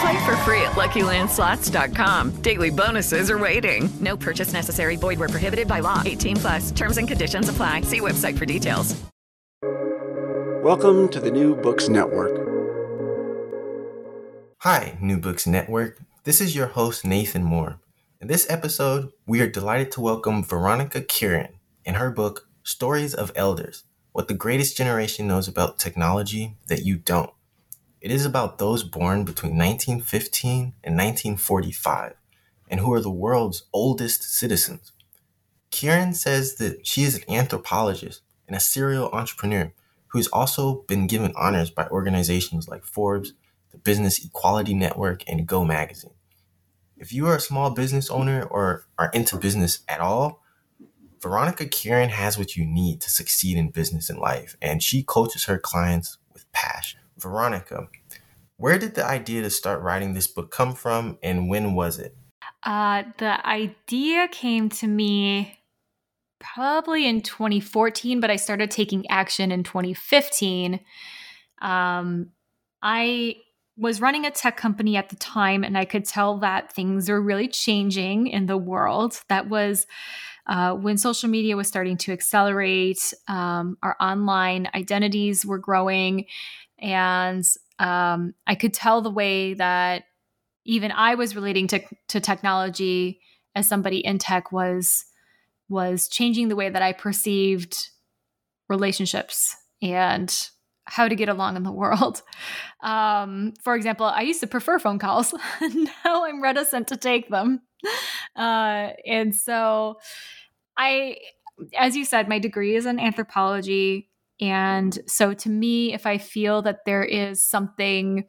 Play for free at LuckyLandSlots.com. Daily bonuses are waiting. No purchase necessary. Void were prohibited by law. 18 plus. Terms and conditions apply. See website for details. Welcome to the New Books Network. Hi, New Books Network. This is your host, Nathan Moore. In this episode, we are delighted to welcome Veronica Kieran in her book, Stories of Elders What the Greatest Generation Knows About Technology That You Don't. It is about those born between 1915 and 1945 and who are the world's oldest citizens. Kieran says that she is an anthropologist and a serial entrepreneur who has also been given honors by organizations like Forbes, the Business Equality Network, and Go Magazine. If you are a small business owner or are into business at all, Veronica Kieran has what you need to succeed in business and life, and she coaches her clients with passion. Veronica, where did the idea to start writing this book come from, and when was it? Uh, the idea came to me probably in 2014, but I started taking action in 2015. Um, I was running a tech company at the time, and I could tell that things are really changing in the world. That was uh, when social media was starting to accelerate, um, our online identities were growing, and um, I could tell the way that even I was relating to, to technology as somebody in tech was was changing the way that I perceived relationships and how to get along in the world. Um, for example, I used to prefer phone calls. now I'm reticent to take them. Uh, and so I, as you said, my degree is in anthropology. And so to me, if I feel that there is something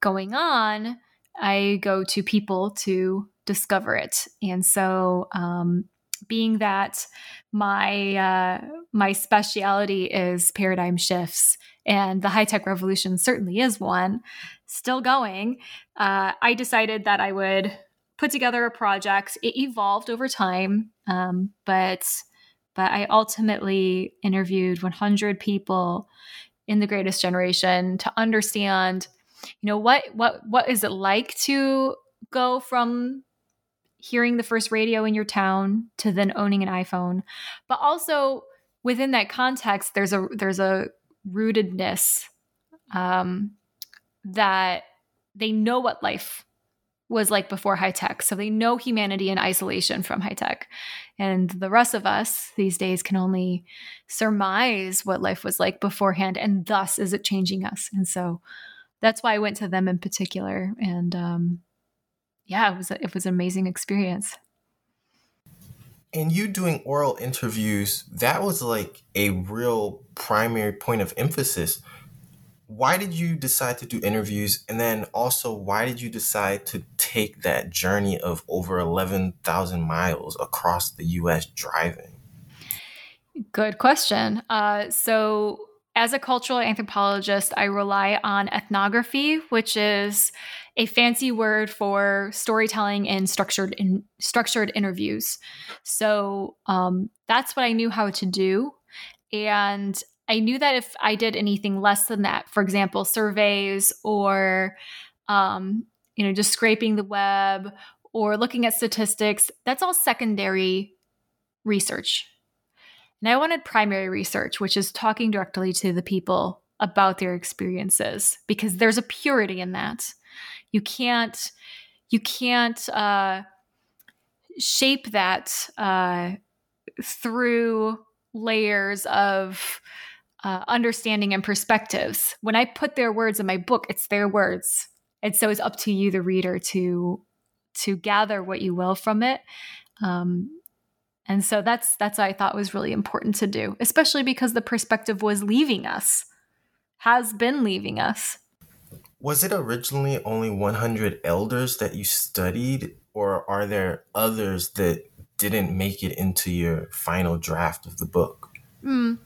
going on, I go to people to discover it. And so, um, being that my uh, my speciality is paradigm shifts and the high tech revolution certainly is one still going uh, i decided that i would put together a project it evolved over time um, but but i ultimately interviewed 100 people in the greatest generation to understand you know what what what is it like to go from hearing the first radio in your town to then owning an iphone. But also within that context there's a there's a rootedness um, that they know what life was like before high tech. So they know humanity in isolation from high tech. And the rest of us these days can only surmise what life was like beforehand. And thus is it changing us. And so that's why I went to them in particular. And um, yeah, it was, a, it was an amazing experience and you doing oral interviews, that was like a real primary point of emphasis. Why did you decide to do interviews? And then also, why did you decide to take that journey of over 11,000 miles across the US driving? Good question. Uh, so, as a cultural anthropologist, I rely on ethnography, which is a fancy word for storytelling and structured in, structured interviews. So um, that's what I knew how to do. And I knew that if I did anything less than that, for example, surveys or, um, you know, just scraping the web or looking at statistics, that's all secondary research. And I wanted primary research, which is talking directly to the people about their experiences, because there's a purity in that. You can't, you can't uh, shape that uh, through layers of uh, understanding and perspectives. When I put their words in my book, it's their words, and so it's up to you, the reader, to to gather what you will from it. Um, and so that's that's what I thought was really important to do, especially because the perspective was leaving us, has been leaving us. Was it originally only 100 elders that you studied, or are there others that didn't make it into your final draft of the book? Mm.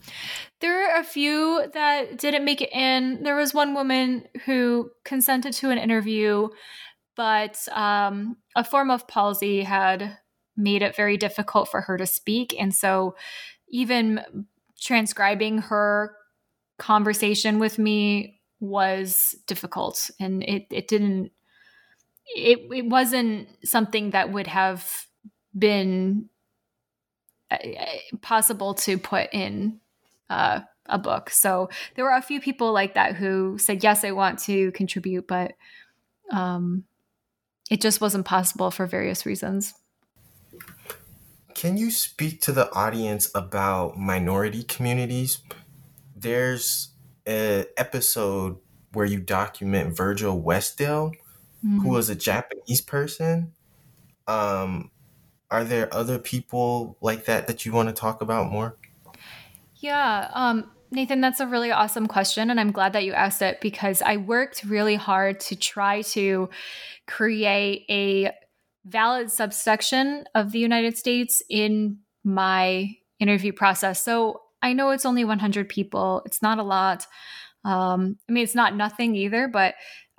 There are a few that didn't make it in. There was one woman who consented to an interview, but um, a form of palsy had made it very difficult for her to speak. And so, even transcribing her conversation with me was difficult and it, it didn't it, it wasn't something that would have been possible to put in uh, a book so there were a few people like that who said yes i want to contribute but um, it just wasn't possible for various reasons can you speak to the audience about minority communities? There's an episode where you document Virgil Westdale, mm-hmm. who was a Japanese person. Um, are there other people like that that you want to talk about more? Yeah, um, Nathan, that's a really awesome question. And I'm glad that you asked it because I worked really hard to try to create a valid subsection of the United States in my interview process. So I know it's only 100 people. It's not a lot. Um, I mean, it's not nothing either, but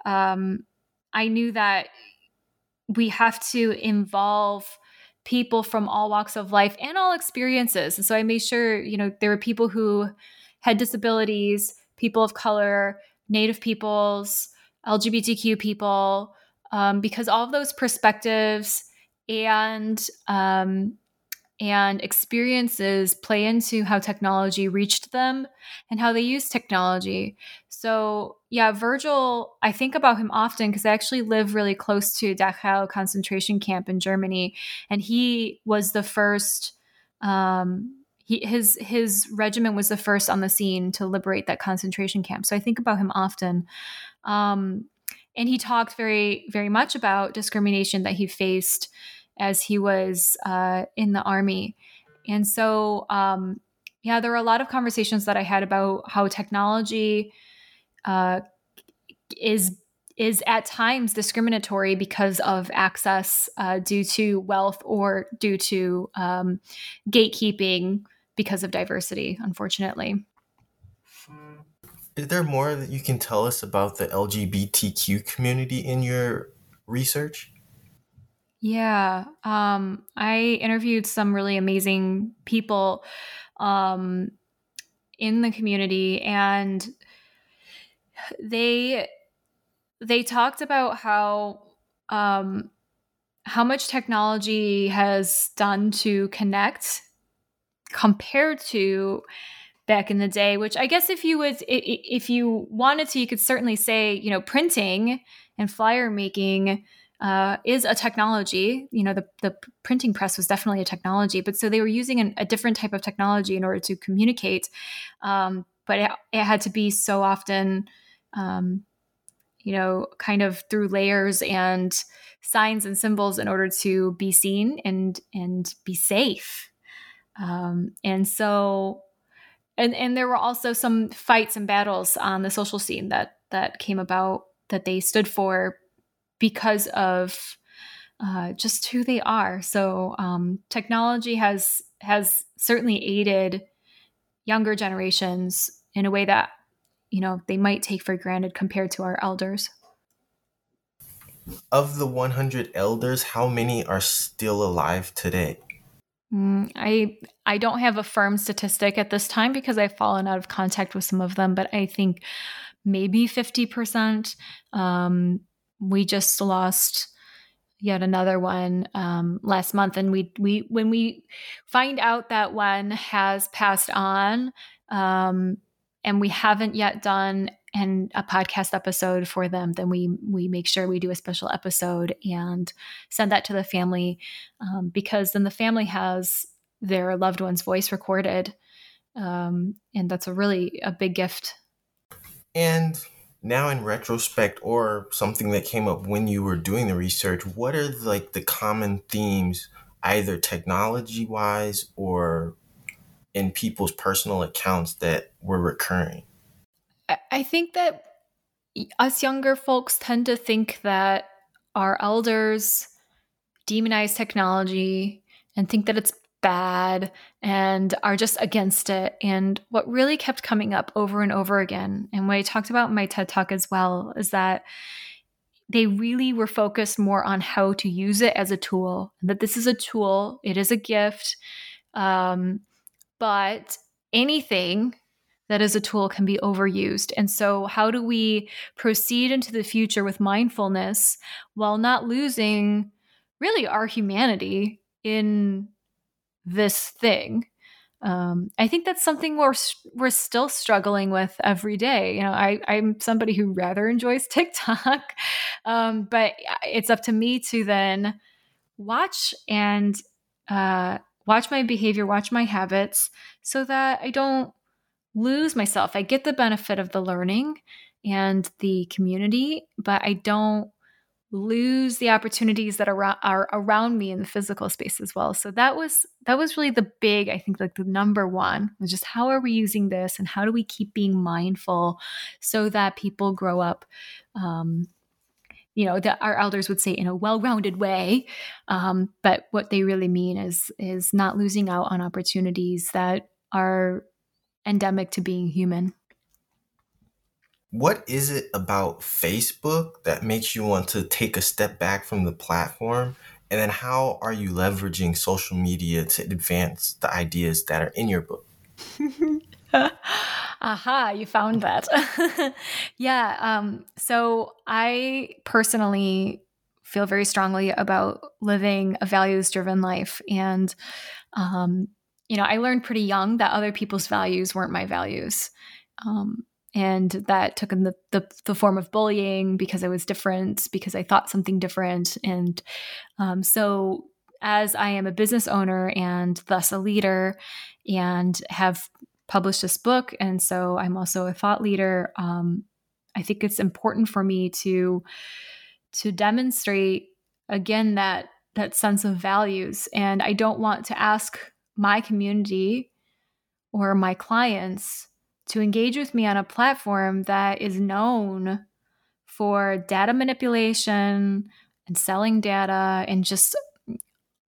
um, I knew that we have to involve people from all walks of life and all experiences. And so I made sure, you know, there were people who had disabilities, people of color, Native peoples, LGBTQ people, um, because all of those perspectives and um, and experiences play into how technology reached them and how they use technology. So, yeah, Virgil, I think about him often because I actually live really close to Dachau concentration camp in Germany, and he was the first. Um, he, his his regiment was the first on the scene to liberate that concentration camp. So I think about him often. Um, and he talked very very much about discrimination that he faced as he was uh, in the army and so um, yeah there were a lot of conversations that i had about how technology uh, is is at times discriminatory because of access uh, due to wealth or due to um, gatekeeping because of diversity unfortunately is there more that you can tell us about the LGBTQ community in your research? Yeah, um, I interviewed some really amazing people um, in the community, and they they talked about how um, how much technology has done to connect compared to back in the day which i guess if you would if you wanted to you could certainly say you know printing and flyer making uh, is a technology. You know the, the printing press was definitely a technology but so they were using an, a different type of technology in order to communicate um, but it, it, had to be so often um, you know kind of through layers and signs and symbols in order to be seen and and be safe um, and so and and there were also some fights and battles on the social scene that that came about that they stood for because of uh, just who they are. So um, technology has has certainly aided younger generations in a way that you know they might take for granted compared to our elders. Of the 100 elders, how many are still alive today? Mm, I I don't have a firm statistic at this time because I've fallen out of contact with some of them, but I think maybe fifty percent. Um, we just lost yet another one um, last month, and we we when we find out that one has passed on, um, and we haven't yet done and a podcast episode for them, then we we make sure we do a special episode and send that to the family um, because then the family has their loved one's voice recorded, um, and that's a really a big gift. And now, in retrospect, or something that came up when you were doing the research, what are like the common themes, either technology wise or in people's personal accounts that were recurring? I think that us younger folks tend to think that our elders demonize technology and think that it's bad and are just against it. And what really kept coming up over and over again, and what I talked about in my TED talk as well, is that they really were focused more on how to use it as a tool, that this is a tool, it is a gift. Um, but anything that is a tool can be overused. And so, how do we proceed into the future with mindfulness while not losing really our humanity in this thing? Um, I think that's something we're we're still struggling with every day. You know, I, I'm somebody who rather enjoys TikTok, um, but it's up to me to then watch and uh, watch my behavior, watch my habits, so that I don't lose myself. I get the benefit of the learning and the community, but I don't lose the opportunities that are, are around me in the physical space as well. So that was that was really the big, I think like the number one was just how are we using this and how do we keep being mindful so that people grow up um, you know that our elders would say in a well-rounded way um, but what they really mean is is not losing out on opportunities that are endemic to being human. What is it about Facebook that makes you want to take a step back from the platform? And then how are you leveraging social media to advance the ideas that are in your book? Aha, you found that. yeah. Um, so I personally feel very strongly about living a values driven life. And um, you know, I learned pretty young that other people's values weren't my values. Um, and that took in the, the, the, form of bullying because I was different, because I thought something different. And um, so, as I am a business owner and thus a leader, and have published this book, and so I'm also a thought leader, um, I think it's important for me to to demonstrate again that that sense of values. And I don't want to ask my community or my clients to engage with me on a platform that is known for data manipulation and selling data and just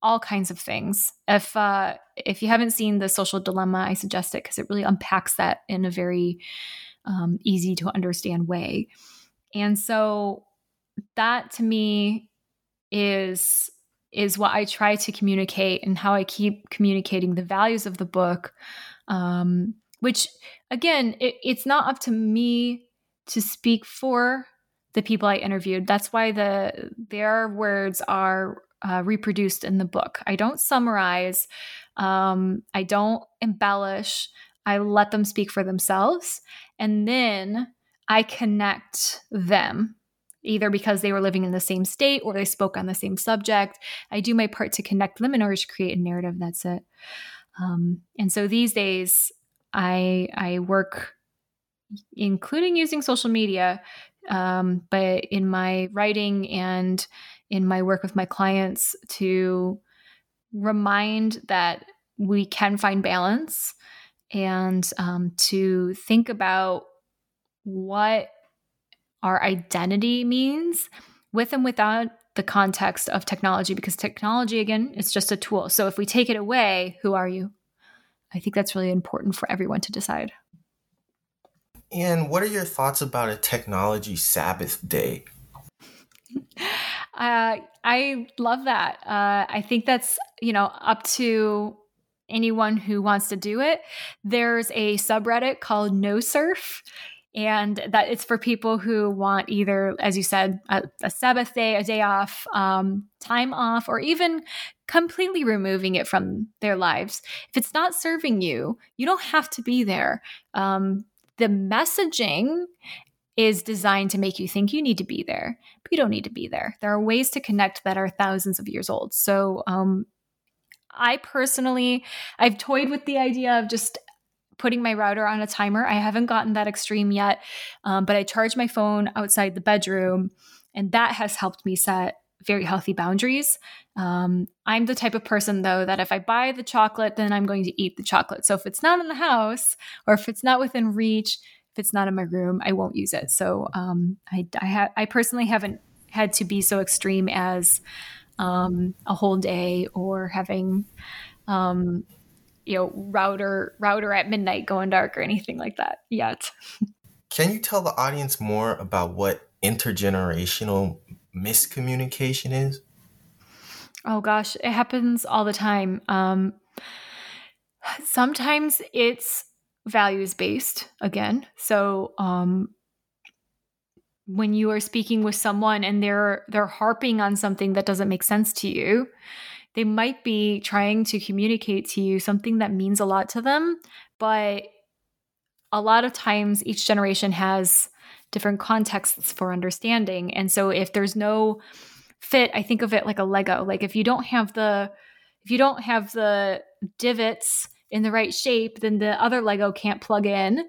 all kinds of things. If uh, if you haven't seen the social dilemma, I suggest it because it really unpacks that in a very um, easy to understand way. And so that to me is is what I try to communicate and how I keep communicating the values of the book. Um, which, again, it, it's not up to me to speak for the people I interviewed. That's why the their words are uh, reproduced in the book. I don't summarize. Um, I don't embellish. I let them speak for themselves, and then I connect them either because they were living in the same state or they spoke on the same subject. I do my part to connect them in order to create a narrative. That's it. Um, and so these days, I I work, including using social media, um, but in my writing and in my work with my clients to remind that we can find balance and um, to think about what our identity means with and without the context of technology because technology again it's just a tool. So if we take it away who are you? I think that's really important for everyone to decide. And what are your thoughts about a technology sabbath day uh, I love that. Uh, I think that's you know up to anyone who wants to do it. There's a subreddit called No Surf. And that it's for people who want either, as you said, a, a Sabbath day, a day off, um, time off, or even completely removing it from their lives. If it's not serving you, you don't have to be there. Um, the messaging is designed to make you think you need to be there, but you don't need to be there. There are ways to connect that are thousands of years old. So, um, I personally, I've toyed with the idea of just putting my router on a timer. I haven't gotten that extreme yet, um, but I charge my phone outside the bedroom, and that has helped me set very healthy boundaries. Um, I'm the type of person, though, that if I buy the chocolate, then I'm going to eat the chocolate. So if it's not in the house or if it's not within reach, it's not in my room, I won't use it. So um, I, I, ha- I personally haven't had to be so extreme as um, a whole day or having, um, you know, router router at midnight going dark or anything like that yet. Can you tell the audience more about what intergenerational miscommunication is? Oh gosh, it happens all the time. Um, sometimes it's values based again. So um, when you are speaking with someone and they're they're harping on something that doesn't make sense to you, they might be trying to communicate to you something that means a lot to them, but a lot of times each generation has different contexts for understanding. And so if there's no fit, I think of it like a Lego. Like if you don't have the if you don't have the divots in the right shape, then the other Lego can't plug in.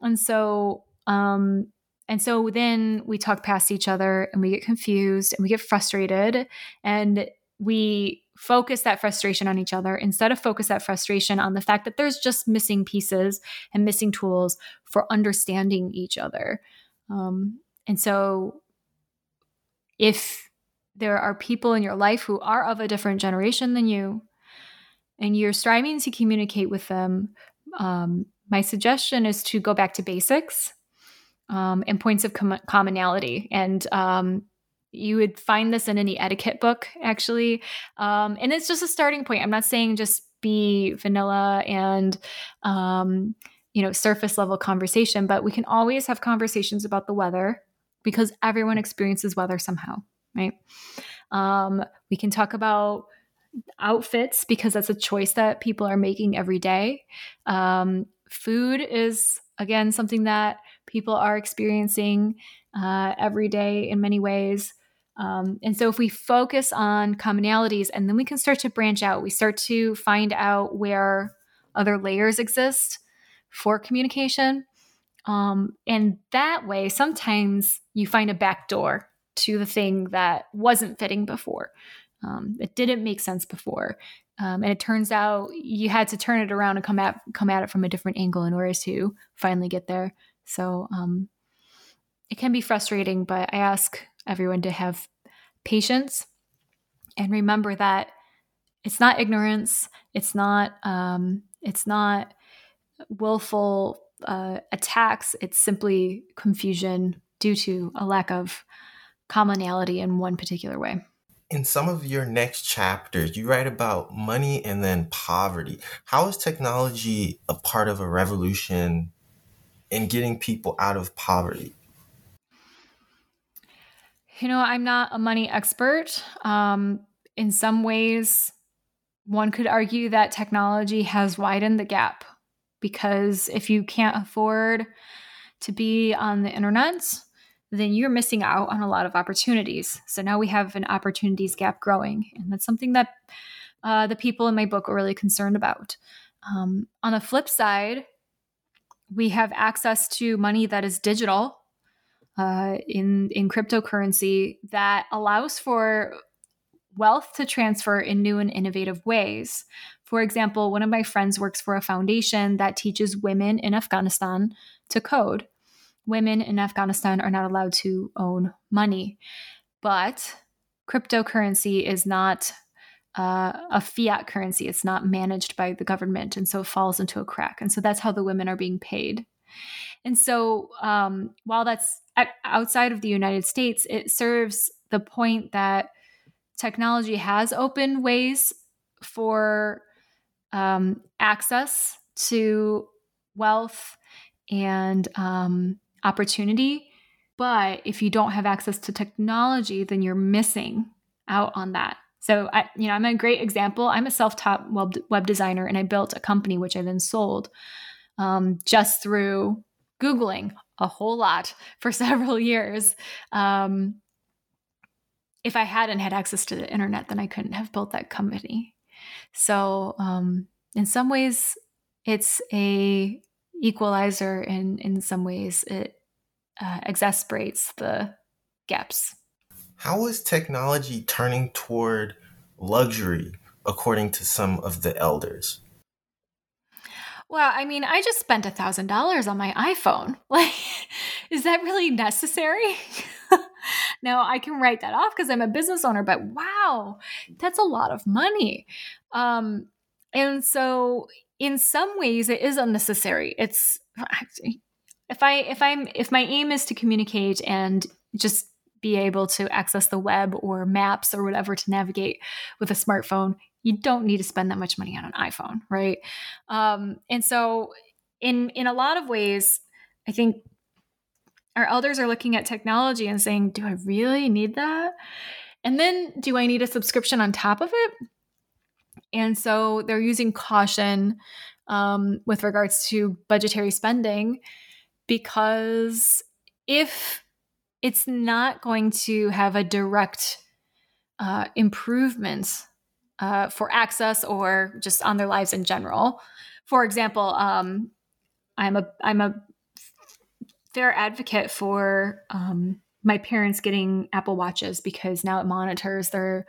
And so um and so then we talk past each other and we get confused and we get frustrated and we focus that frustration on each other instead of focus that frustration on the fact that there's just missing pieces and missing tools for understanding each other. Um, and so, if there are people in your life who are of a different generation than you, and you're striving to communicate with them, um, my suggestion is to go back to basics um, and points of com- commonality. And um, you would find this in any etiquette book, actually. Um, and it's just a starting point. I'm not saying just be vanilla and um, you know, surface level conversation, but we can always have conversations about the weather because everyone experiences weather somehow, right? Um, we can talk about outfits because that's a choice that people are making every day. Um, food is, again, something that people are experiencing uh, every day in many ways. Um, and so, if we focus on commonalities and then we can start to branch out, we start to find out where other layers exist for communication. Um, and that way, sometimes you find a back door to the thing that wasn't fitting before. Um, it didn't make sense before. Um, and it turns out you had to turn it around and come at come at it from a different angle in order to finally get there. So um, it can be frustrating, but I ask everyone to have patience and remember that it's not ignorance. It's not. Um, it's not willful uh, attacks, it's simply confusion due to a lack of commonality in one particular way. In some of your next chapters, you write about money and then poverty. How is technology a part of a revolution in getting people out of poverty? You know, I'm not a money expert. Um, in some ways, one could argue that technology has widened the gap because if you can't afford to be on the internet, then you're missing out on a lot of opportunities. So now we have an opportunities gap growing. And that's something that uh, the people in my book are really concerned about. Um, on the flip side, we have access to money that is digital uh, in, in cryptocurrency that allows for wealth to transfer in new and innovative ways. For example, one of my friends works for a foundation that teaches women in Afghanistan to code. Women in Afghanistan are not allowed to own money, but cryptocurrency is not uh, a fiat currency. It's not managed by the government. And so it falls into a crack. And so that's how the women are being paid. And so um, while that's outside of the United States, it serves the point that technology has opened ways for um, access to wealth and um, opportunity. But if you don't have access to technology, then you're missing out on that. So I, you know, I'm a great example. I'm a self-taught web, web designer, and I built a company which I then sold um, just through Googling a whole lot for several years. Um, if I hadn't had access to the internet, then I couldn't have built that company. So, um, in some ways, it's a equalizer, and in some ways, it uh, exasperates the gaps. How is technology turning toward luxury, according to some of the elders? Well, I mean, I just spent a thousand dollars on my iPhone. Like, is that really necessary? now I can write that off because I'm a business owner, but wow, that's a lot of money. Um, and so in some ways it is unnecessary. It's if I if I'm if my aim is to communicate and just be able to access the web or maps or whatever to navigate with a smartphone, you don't need to spend that much money on an iPhone, right? Um, and so, in in a lot of ways, I think our elders are looking at technology and saying, "Do I really need that?" And then, do I need a subscription on top of it? And so, they're using caution um, with regards to budgetary spending because if it's not going to have a direct uh, improvement uh, for access or just on their lives in general. For example, um, I'm a I'm a fair advocate for um, my parents getting Apple Watches because now it monitors their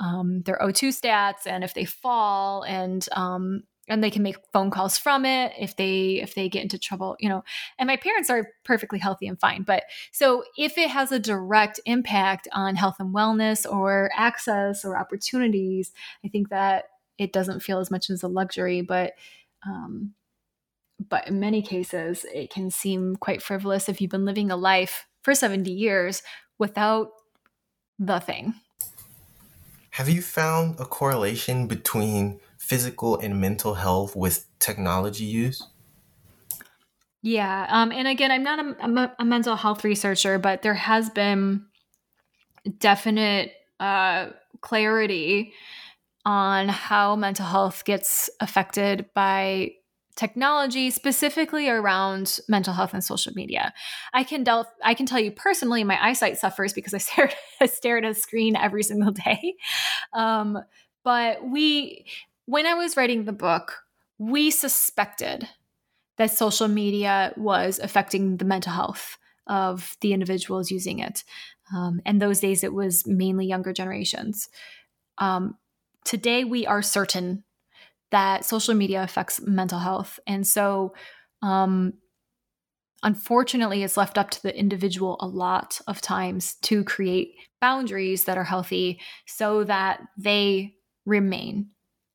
um, their O2 stats and if they fall and um, and they can make phone calls from it if they if they get into trouble you know. And my parents are perfectly healthy and fine but so if it has a direct impact on health and wellness or access or opportunities i think that it doesn't feel as much as a luxury but um but in many cases it can seem quite frivolous if you've been living a life for 70 years without the thing have you found a correlation between physical and mental health with technology use? Yeah. Um, and again, I'm not a, a, mental health researcher, but there has been definite uh, clarity on how mental health gets affected by technology specifically around mental health and social media i can i can tell you personally my eyesight suffers because i stare, I stare at a screen every single day um, but we when I was writing the book, we suspected that social media was affecting the mental health of the individuals using it. Um, and those days, it was mainly younger generations. Um, today, we are certain that social media affects mental health. And so, um, unfortunately, it's left up to the individual a lot of times to create boundaries that are healthy so that they remain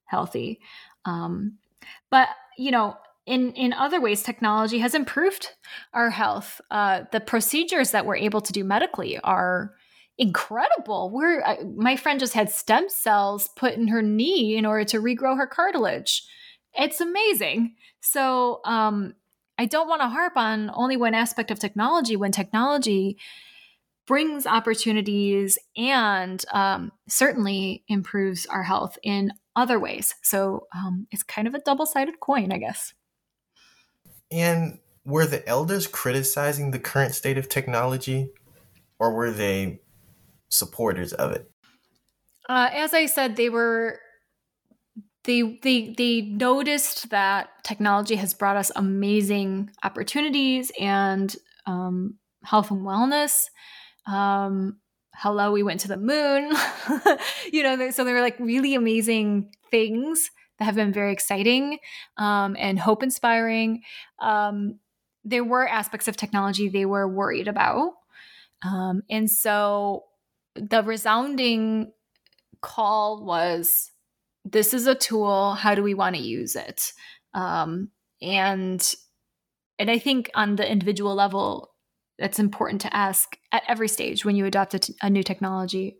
healthy. Um, but you know, in in other ways, technology has improved our health. Uh, the procedures that we're able to do medically are incredible. We're my friend just had stem cells put in her knee in order to regrow her cartilage. It's amazing. So um, I don't want to harp on only one aspect of technology when technology brings opportunities and um, certainly improves our health in other ways. So um, it's kind of a double sided coin, I guess. And were the elders criticizing the current state of technology or were they supporters of it? Uh, as I said, they were. They, they they noticed that technology has brought us amazing opportunities and um, health and wellness. Um, hello, we went to the moon. you know, so there were like really amazing things that have been very exciting um, and hope inspiring. Um, there were aspects of technology they were worried about. Um, and so the resounding call was this is a tool. How do we want to use it? Um, and and I think on the individual level, that's important to ask at every stage when you adopt a, t- a new technology.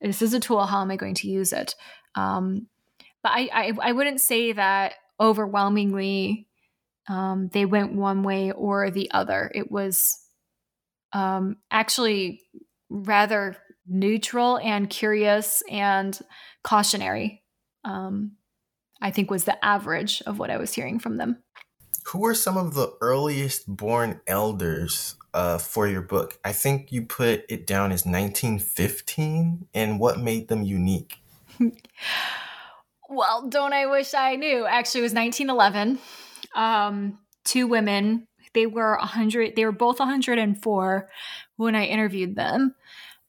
This is a tool. How am I going to use it? Um, but I, I, I wouldn't say that overwhelmingly um, they went one way or the other. It was um, actually rather neutral and curious and cautionary. Um, I think was the average of what I was hearing from them. Who are some of the earliest born elders uh, for your book? I think you put it down as 1915, and what made them unique? well, don't I wish I knew? Actually, it was 1911. Um, two women. They were 100. They were both 104 when I interviewed them,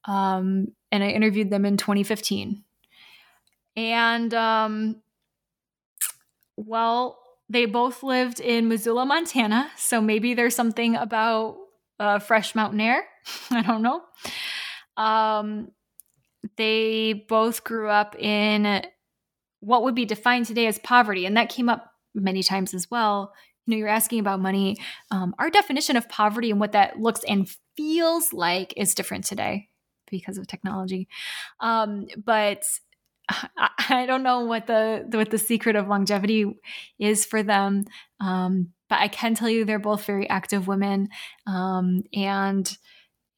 um, and I interviewed them in 2015. And um, well, they both lived in Missoula, Montana. So maybe there's something about uh, fresh mountain air. I don't know. Um, they both grew up in what would be defined today as poverty. And that came up many times as well. You know, you're asking about money. Um, our definition of poverty and what that looks and feels like is different today because of technology. Um, but I don't know what the what the secret of longevity is for them, um, but I can tell you they're both very active women, um, and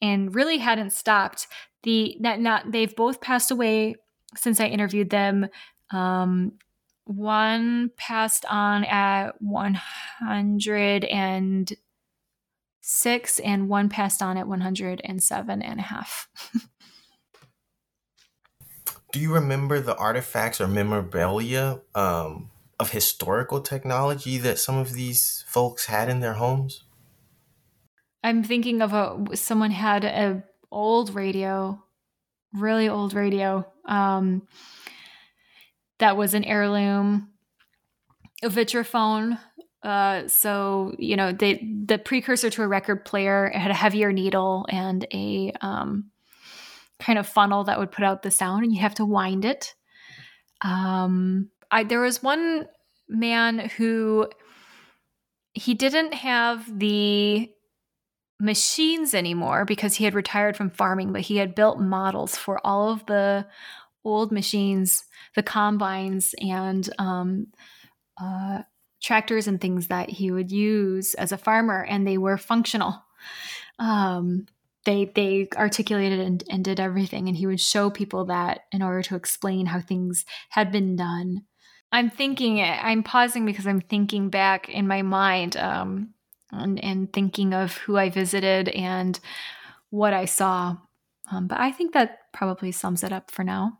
and really hadn't stopped. The not, not they've both passed away since I interviewed them. Um, one passed on at one hundred and six, and one passed on at one hundred and seven and a half. do you remember the artifacts or memorabilia um, of historical technology that some of these folks had in their homes? I'm thinking of a someone had a old radio, really old radio. Um, that was an heirloom, a vitrophone. Uh, so you know the the precursor to a record player. It had a heavier needle and a um, kind of funnel that would put out the sound, and you have to wind it. Um, I there was one man who he didn't have the machines anymore because he had retired from farming, but he had built models for all of the old machines, the combines, and um, uh, tractors and things that he would use as a farmer, and they were functional. Um, they they articulated and, and did everything and he would show people that in order to explain how things had been done. I'm thinking i'm pausing because i'm thinking back in my mind um, and, and thinking of who i visited and what i saw. Um, but i think that probably sums it up for now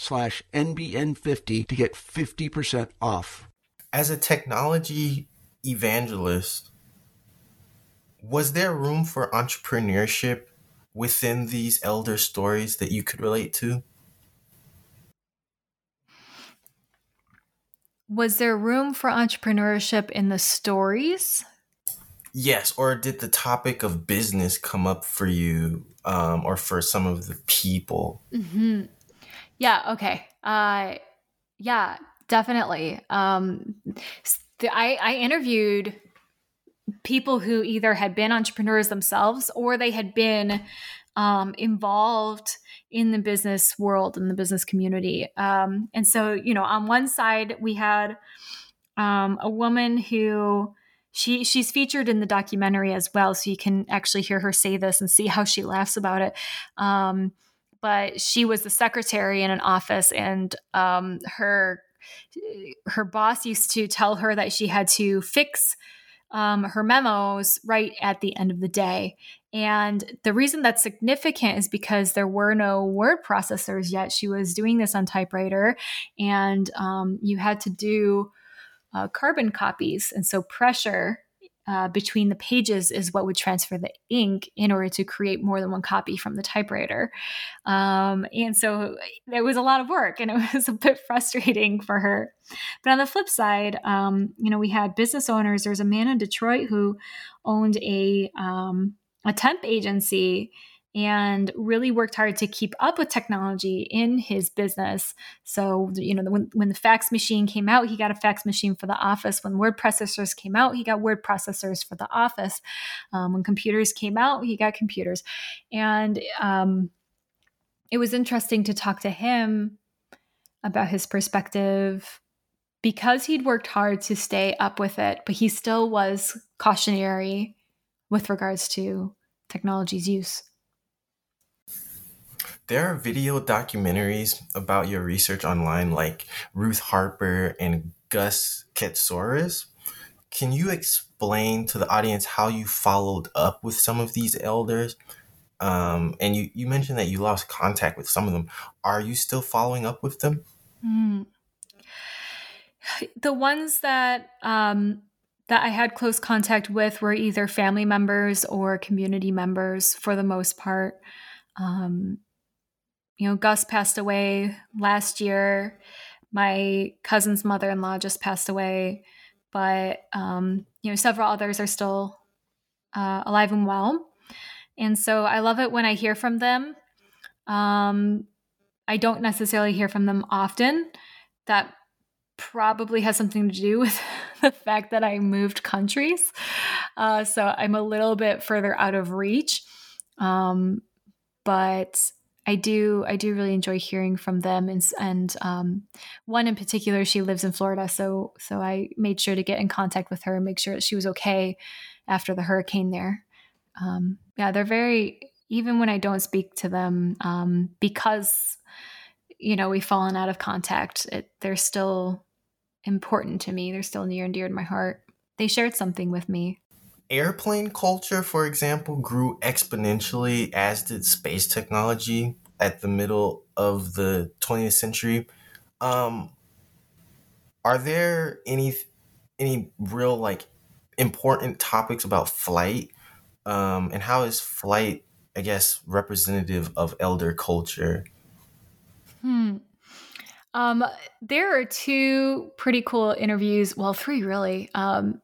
slash NBN50 to get 50% off. As a technology evangelist, was there room for entrepreneurship within these elder stories that you could relate to? Was there room for entrepreneurship in the stories? Yes, or did the topic of business come up for you um, or for some of the people? Mm-hmm. Yeah. Okay. Uh, yeah, definitely. Um, I, I interviewed people who either had been entrepreneurs themselves or they had been um, involved in the business world in the business community. Um, and so, you know, on one side we had um, a woman who she she's featured in the documentary as well, so you can actually hear her say this and see how she laughs about it. Um, but she was the secretary in an office, and um, her her boss used to tell her that she had to fix um, her memos right at the end of the day. And the reason that's significant is because there were no word processors yet. She was doing this on typewriter, and um, you had to do uh, carbon copies. And so pressure uh, between the pages is what would transfer the ink in order to create more than one copy from the typewriter. Um, and so it was a lot of work and it was a bit frustrating for her. But on the flip side, um, you know, we had business owners. There's a man in Detroit who owned a, um, a temp agency and really worked hard to keep up with technology in his business. So, you know, when, when the fax machine came out, he got a fax machine for the office. When word processors came out, he got word processors for the office. Um, when computers came out, he got computers. And um, it was interesting to talk to him about his perspective because he'd worked hard to stay up with it, but he still was cautionary with regards to technology's use. There are video documentaries about your research online, like Ruth Harper and Gus Katsouris. Can you explain to the audience how you followed up with some of these elders? Um, and you, you mentioned that you lost contact with some of them. Are you still following up with them? Mm. The ones that um, that I had close contact with were either family members or community members for the most part. Um, you know, Gus passed away last year. My cousin's mother in law just passed away, but, um, you know, several others are still uh, alive and well. And so I love it when I hear from them. Um, I don't necessarily hear from them often. That probably has something to do with the fact that I moved countries. Uh, so I'm a little bit further out of reach. Um, but I do I do really enjoy hearing from them and and um, one in particular she lives in Florida so so I made sure to get in contact with her and make sure that she was okay after the hurricane there. Um, yeah, they're very even when I don't speak to them um, because you know we've fallen out of contact. It, they're still important to me. They're still near and dear to my heart. They shared something with me airplane culture, for example, grew exponentially, as did space technology at the middle of the 20th century. Um, are there any any real like important topics about flight? Um, and how is flight, I guess, representative of elder culture? Hmm. Um, there are two pretty cool interviews. Well, three really. Um,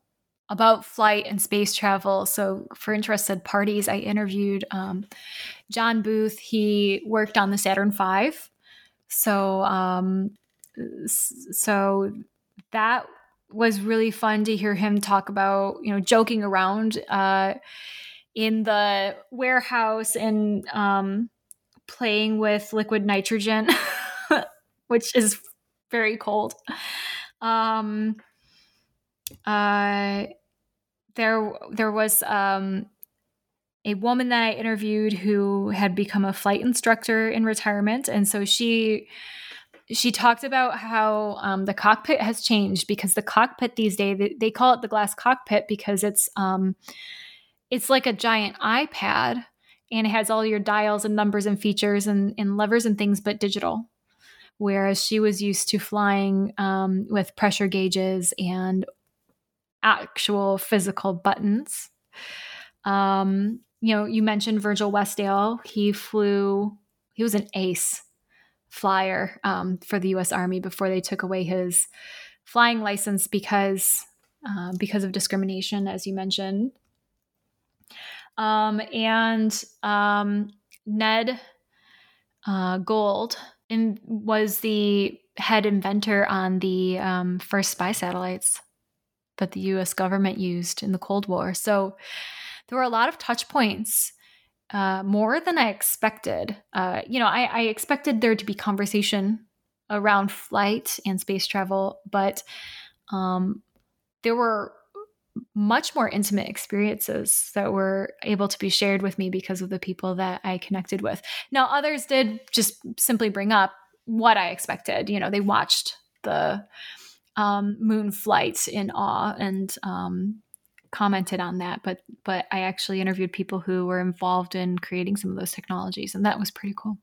about flight and space travel. So, for interested parties, I interviewed um, John Booth. He worked on the Saturn V. So, um, so that was really fun to hear him talk about, you know, joking around uh, in the warehouse and um, playing with liquid nitrogen, which is very cold. Um, uh, there there was um, a woman that I interviewed who had become a flight instructor in retirement, and so she she talked about how um, the cockpit has changed because the cockpit these days they, they call it the glass cockpit because it's um, it's like a giant iPad and it has all your dials and numbers and features and, and levers and things, but digital. Whereas she was used to flying um, with pressure gauges and actual physical buttons. Um, you know, you mentioned Virgil Westdale. He flew, he was an ace flyer um, for the US Army before they took away his flying license because uh, because of discrimination, as you mentioned. Um, and um, Ned uh, Gold in, was the head inventor on the um, first spy satellites that the US government used in the Cold War. So there were a lot of touch points, uh, more than I expected. Uh, you know, I, I expected there to be conversation around flight and space travel, but um, there were much more intimate experiences that were able to be shared with me because of the people that I connected with. Now, others did just simply bring up what I expected. You know, they watched the um, moon flights in awe and um, commented on that. But but I actually interviewed people who were involved in creating some of those technologies, and that was pretty cool.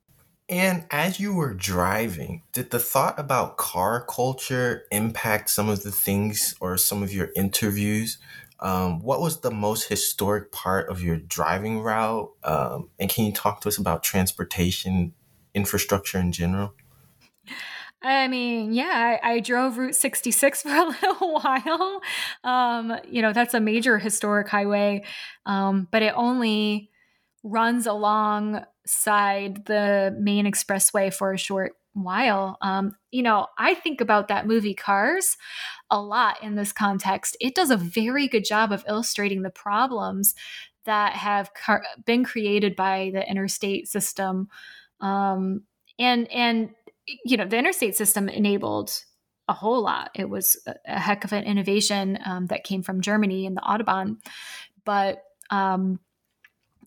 And as you were driving, did the thought about car culture impact some of the things or some of your interviews? Um, what was the most historic part of your driving route? Um, and can you talk to us about transportation infrastructure in general? I mean, yeah, I, I, drove Route 66 for a little while. Um, you know, that's a major historic highway, um, but it only runs alongside the main expressway for a short while. Um, you know, I think about that movie Cars a lot in this context. It does a very good job of illustrating the problems that have car- been created by the interstate system. Um, and and you know, the interstate system enabled a whole lot. It was a, heck of an innovation um, that came from Germany and the Autobahn. But um,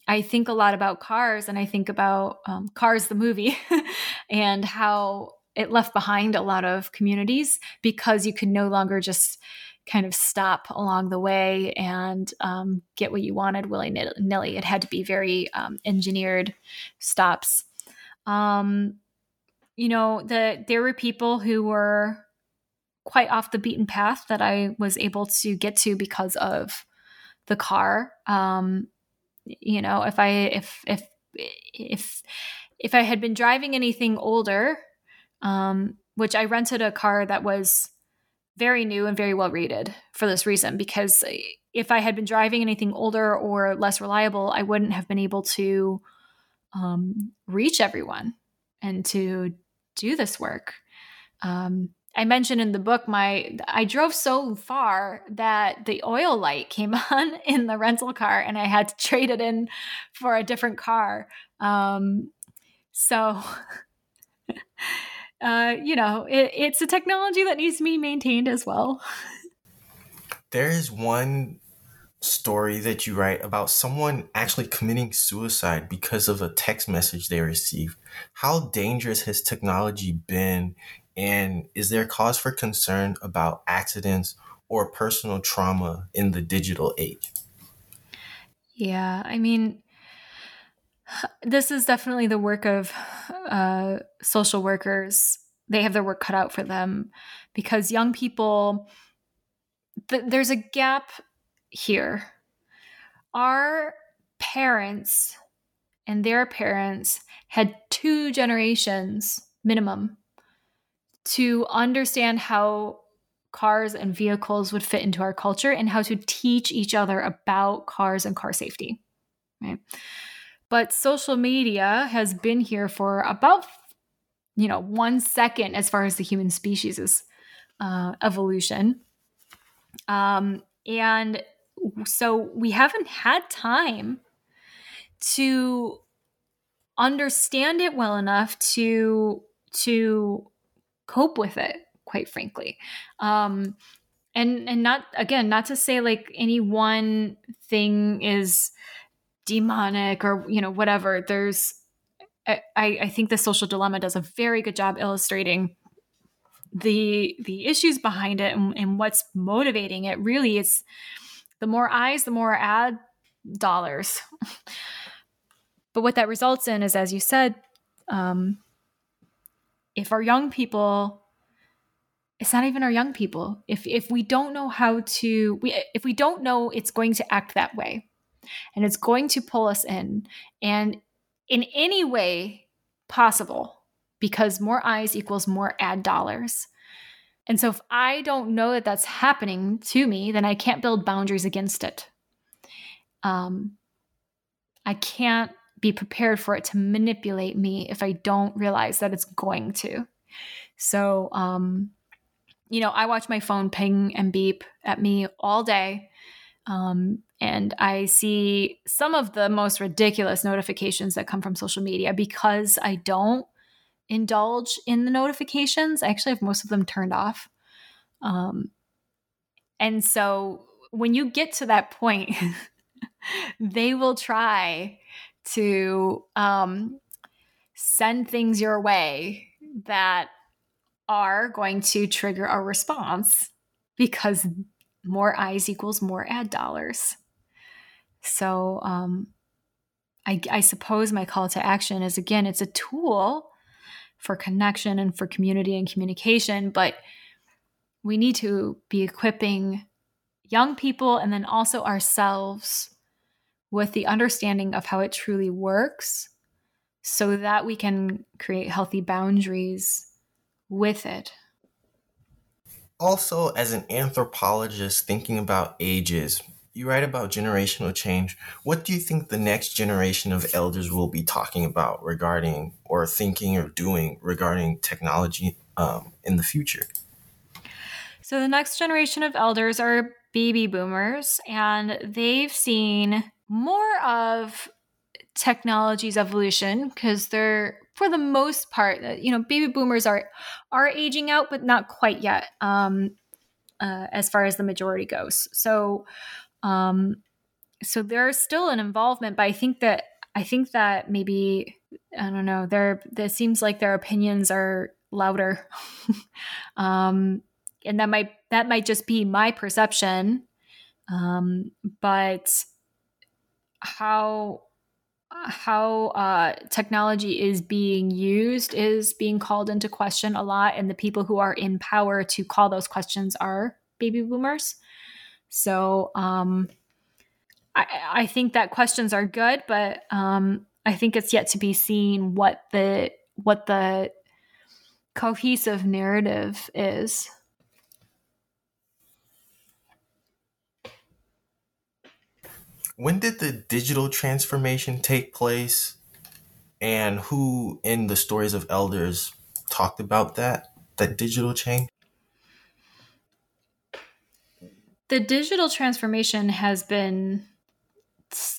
I think a lot about cars and I think about um, Cars, the movie, and how it left behind a lot of communities because you could no longer just kind of stop along the way and um, get what you wanted willy nilly. It had to be very um, engineered stops. Um, you know, the there were people who were quite off the beaten path that I was able to get to because of the car. Um, you know if i if if if if i had been driving anything older um which i rented a car that was very new and very well rated for this reason because if i had been driving anything older or less reliable i wouldn't have been able to um, reach everyone and to do this work um, I mentioned in the book my I drove so far that the oil light came on in the rental car and I had to trade it in for a different car. Um, so uh, you know, it, it's a technology that needs to be maintained as well. There is one story that you write about someone actually committing suicide because of a text message they received. How dangerous has technology been and is there cause for concern about accidents or personal trauma in the digital age? Yeah, I mean, this is definitely the work of uh, social workers. They have their work cut out for them because young people, th- there's a gap here. Our parents and their parents had two generations minimum to understand how cars and vehicles would fit into our culture and how to teach each other about cars and car safety. Right. But social media has been here for about, you know, one second as far as the human species' uh, evolution. Um, and so we haven't had time to understand it well enough to to cope with it quite frankly. Um and and not again not to say like any one thing is demonic or you know whatever. There's I, I think the social dilemma does a very good job illustrating the the issues behind it and, and what's motivating it. Really is the more eyes the more ad dollars. But what that results in is as you said um, if our young people it's not even our young people. If if we don't know how to we if we don't know it's going to act that way and it's going to pull us in and in any way possible because more eyes equals more ad dollars and so if i don't know that that's happening to me then i can't build boundaries against it um i can't be prepared for it to manipulate me if I don't realize that it's going to. So, um, you know, I watch my phone ping and beep at me all day. Um, and I see some of the most ridiculous notifications that come from social media because I don't indulge in the notifications. I actually have most of them turned off. Um, and so when you get to that point, they will try to um, send things your way that are going to trigger a response because more eyes equals more ad dollars. So, um, I, I suppose my call to action is again, it's a tool for connection and for community and communication, but we need to be equipping young people and then also ourselves with the understanding of how it truly works so that we can create healthy boundaries with it. Also, as an anthropologist thinking about ages, you write about generational change. What do you think the next generation of elders will be talking about regarding or thinking or doing regarding technology um, in the future? So, the next generation of elders are baby boomers, and they've seen more of technology's evolution because they're for the most part uh, you know baby boomers are are aging out but not quite yet um uh, as far as the majority goes so um so there's still an involvement but i think that i think that maybe i don't know there it seems like their opinions are louder um and that might that might just be my perception um but how how uh, technology is being used is being called into question a lot, and the people who are in power to call those questions are baby boomers. So um, I, I, think that questions are good, but um, I think it's yet to be seen what the what the cohesive narrative is. when did the digital transformation take place and who in the stories of elders talked about that that digital change the digital transformation has been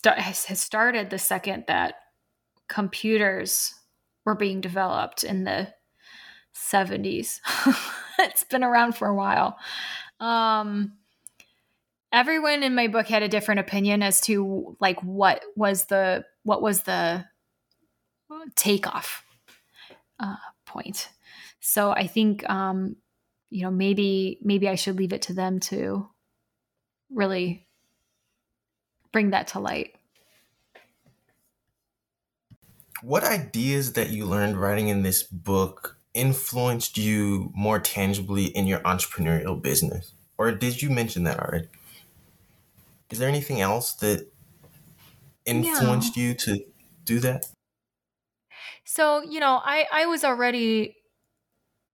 has started the second that computers were being developed in the 70s it's been around for a while um, everyone in my book had a different opinion as to like what was the what was the takeoff uh, point. So I think um, you know maybe maybe I should leave it to them to really bring that to light. What ideas that you learned writing in this book influenced you more tangibly in your entrepreneurial business? Or did you mention that already? is there anything else that influenced no. you to do that? So, you know, I, I was already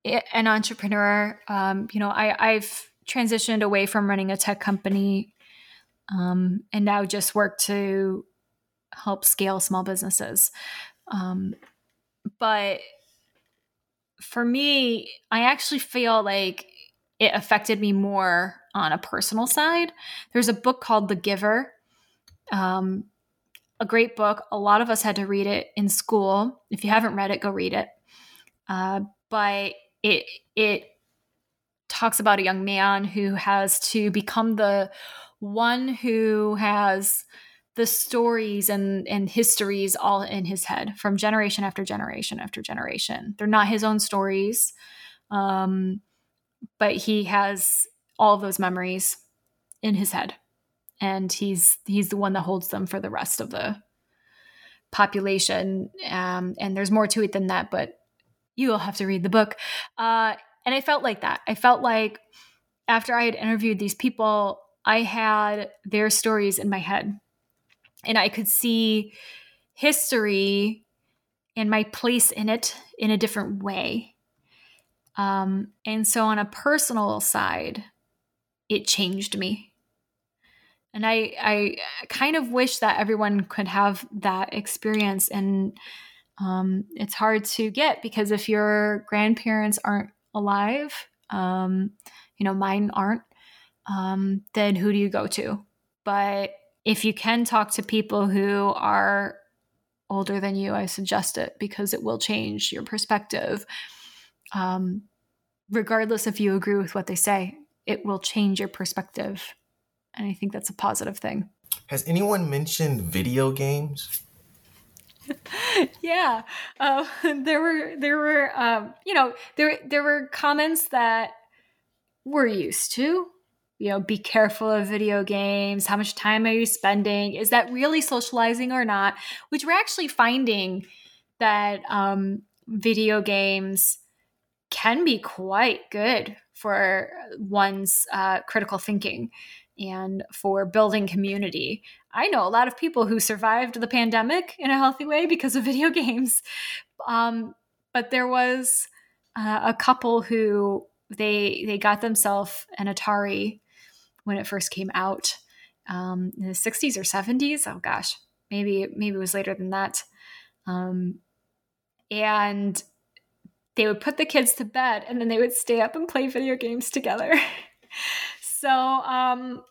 an entrepreneur. Um, you know, I, I've transitioned away from running a tech company um, and now just work to help scale small businesses. Um, but for me, I actually feel like it affected me more on a personal side. There's a book called The Giver, um, a great book. A lot of us had to read it in school. If you haven't read it, go read it. Uh, but it it talks about a young man who has to become the one who has the stories and and histories all in his head from generation after generation after generation. They're not his own stories. Um, but he has all of those memories in his head and he's he's the one that holds them for the rest of the population um, and there's more to it than that but you will have to read the book uh, and i felt like that i felt like after i had interviewed these people i had their stories in my head and i could see history and my place in it in a different way um, and so, on a personal side, it changed me. And I, I kind of wish that everyone could have that experience. And um, it's hard to get because if your grandparents aren't alive, um, you know, mine aren't, um, then who do you go to? But if you can talk to people who are older than you, I suggest it because it will change your perspective um, regardless if you agree with what they say, it will change your perspective And I think that's a positive thing. Has anyone mentioned video games? yeah, uh, there were there were um, you know there there were comments that we're used to. You know, be careful of video games. How much time are you spending? Is that really socializing or not? Which we're actually finding that um, video games can be quite good for one's uh, critical thinking and for building community. I know a lot of people who survived the pandemic in a healthy way because of video games. Um, but there was uh, a couple who they they got themselves an Atari when it first came out um, in the 60s or 70s. Oh gosh, maybe maybe it was later than that. Um, and they would put the kids to bed and then they would stay up and play video games together. so, um,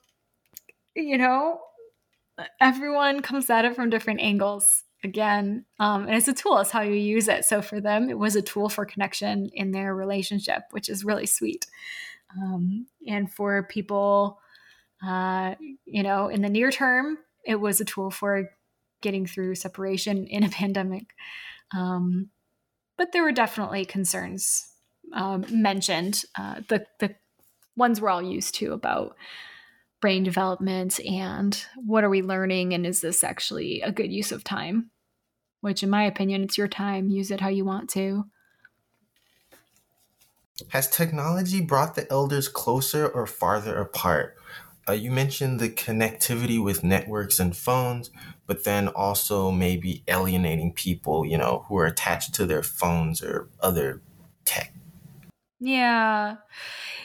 you know, everyone comes at it from different angles again. Um, and it's a tool, it's how you use it. So for them, it was a tool for connection in their relationship, which is really sweet. Um, and for people, uh, you know, in the near term, it was a tool for getting through separation in a pandemic. Um, but there were definitely concerns um, mentioned. Uh, the the ones we're all used to about brain development and what are we learning and is this actually a good use of time? Which, in my opinion, it's your time. Use it how you want to. Has technology brought the elders closer or farther apart? Uh, you mentioned the connectivity with networks and phones, but then also maybe alienating people, you know, who are attached to their phones or other tech. Yeah.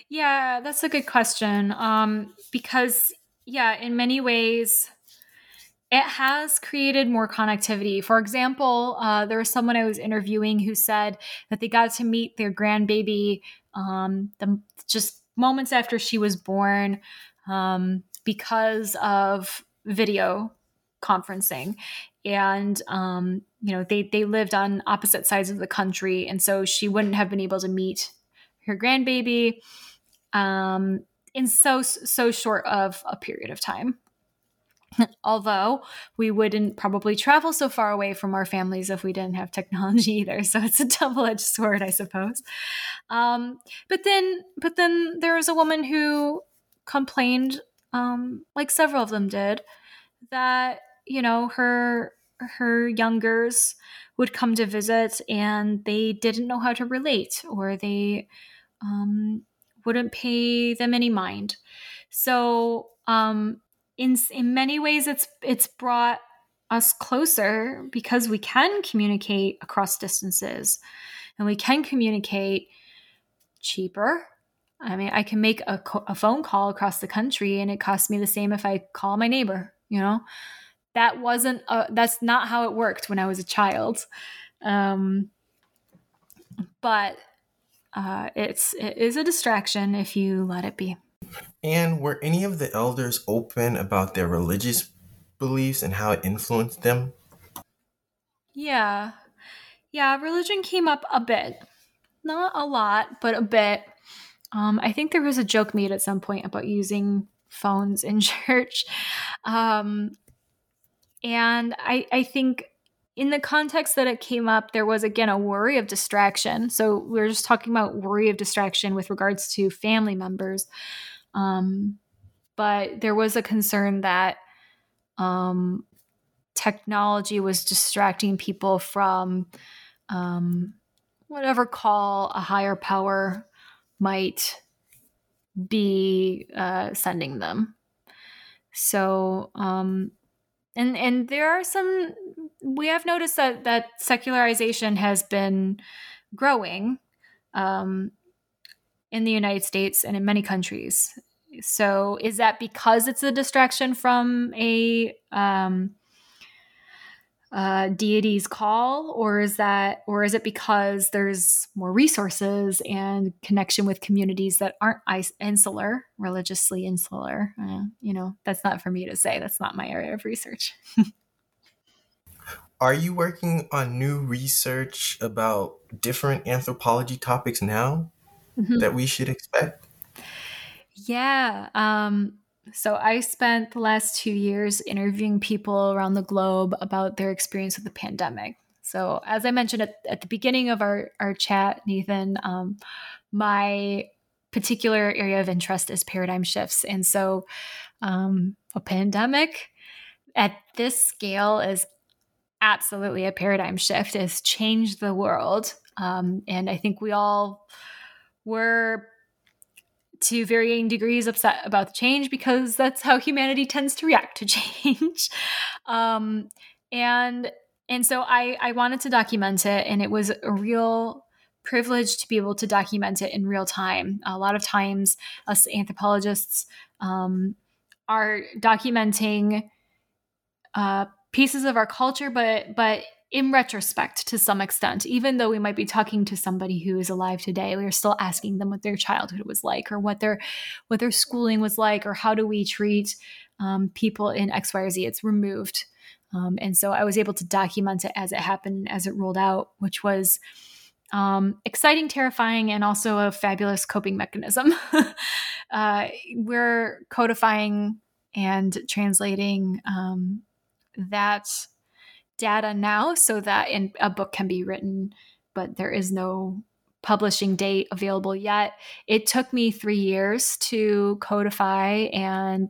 Yeah, that's a good question. Um, because, yeah, in many ways, it has created more connectivity. For example, uh, there was someone I was interviewing who said that they got to meet their grandbaby um, the, just moments after she was born um, because of video conferencing and um, you know they they lived on opposite sides of the country and so she wouldn't have been able to meet her grandbaby um, in so so short of a period of time. Although we wouldn't probably travel so far away from our families if we didn't have technology either. So it's a double-edged sword i suppose. Um, but then but then there was a woman who complained um, like several of them did that you know her her youngers would come to visit and they didn't know how to relate or they um, wouldn't pay them any mind so um, in in many ways it's it's brought us closer because we can communicate across distances and we can communicate cheaper I mean, I can make a, a phone call across the country and it costs me the same if I call my neighbor, you know? that wasn't a, that's not how it worked when I was a child. Um, but uh, it's it is a distraction if you let it be. And were any of the elders open about their religious beliefs and how it influenced them? Yeah. Yeah, religion came up a bit. Not a lot, but a bit. Um, I think there was a joke made at some point about using phones in church. Um, and I, I think in the context that it came up, there was again a worry of distraction. So we are just talking about worry of distraction with regards to family members. Um, but there was a concern that um, technology was distracting people from um, whatever call a higher power might be uh, sending them. So um, and and there are some we have noticed that that secularization has been growing um, in the United States and in many countries. So is that because it's a distraction from a um, uh, deity's call, or is that, or is it because there's more resources and connection with communities that aren't insular, religiously insular? Uh, you know, that's not for me to say. That's not my area of research. Are you working on new research about different anthropology topics now mm-hmm. that we should expect? Yeah. Um, So I spent the last two years interviewing people around the globe about their experience with the pandemic. So as I mentioned at, at the beginning of our, our chat, Nathan, um, my particular area of interest is paradigm shifts. And so um, a pandemic at this scale is absolutely a paradigm shift, has changed the world. Um, and I think we all were to varying degrees upset about the change because that's how humanity tends to react to change. um, and and so I I wanted to document it, and it was a real privilege to be able to document it in real time. A lot of times, us anthropologists um, are documenting uh, pieces of our culture, but but in retrospect to some extent even though we might be talking to somebody who is alive today we are still asking them what their childhood was like or what their what their schooling was like or how do we treat um, people in x y or z. It's removed. Um, and so i was able to document it as it happened as it rolled out which was um, exciting terrifying and also a fabulous coping mechanism. Uh, we're codifying and translating um, that data now so that in, a book can be written, but there is no publishing date available yet. It took me three years to codify and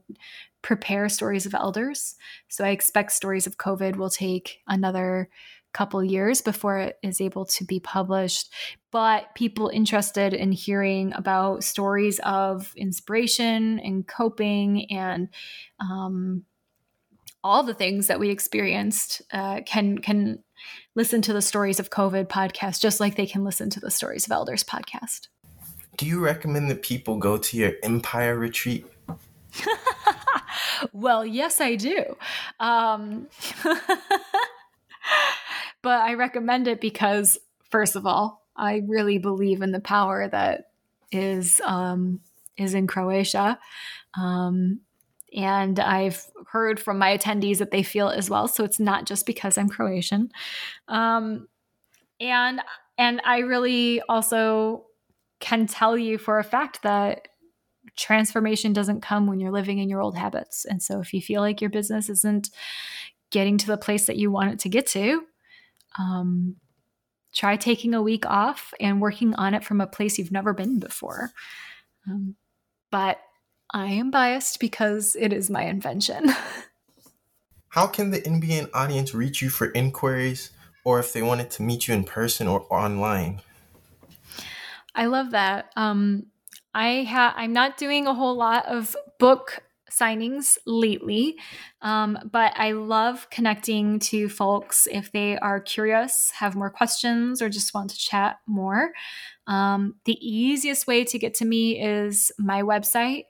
prepare stories of elders. So I expect stories of COVID will take another couple years before it is able to be published. But people interested in hearing about stories of inspiration and coping and um, all the things that we experienced uh, can can listen to the stories of COVID podcast just like they can listen to the stories of elders podcast. Do you recommend that people go to your Empire retreat? well, yes, I do. Um, but I recommend it because, first of all, I really believe in the power that is um, is in Croatia. Um, and I've heard from my attendees that they feel as well. So it's not just because I'm Croatian. Um, and and I really also can tell you for a fact that transformation doesn't come when you're living in your old habits. And so if you feel like your business isn't getting to the place that you want it to get to, um, try taking a week off and working on it from a place you've never been before. Um, but I am biased because it is my invention. How can the NBN audience reach you for inquiries or if they wanted to meet you in person or online? I love that. Um, I ha- I'm not doing a whole lot of book signings lately, um, but I love connecting to folks if they are curious, have more questions, or just want to chat more. Um, the easiest way to get to me is my website,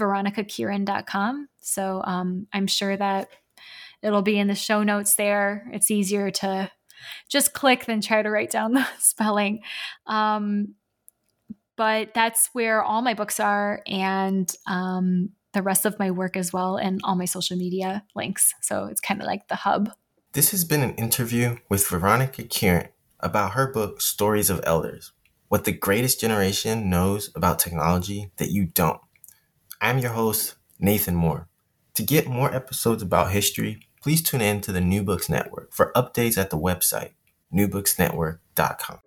veronicakieran.com. So um, I'm sure that it'll be in the show notes there. It's easier to just click than try to write down the spelling. Um, but that's where all my books are and um, the rest of my work as well, and all my social media links. So it's kind of like the hub. This has been an interview with Veronica Kieran about her book, Stories of Elders What the Greatest Generation Knows About Technology That You Don't. I'm your host, Nathan Moore. To get more episodes about history, please tune in to the New Books Network for updates at the website, newbooksnetwork.com.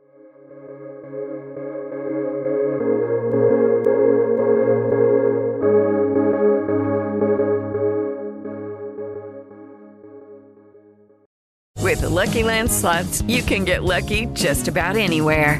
With the Lucky Land slots, you can get lucky just about anywhere.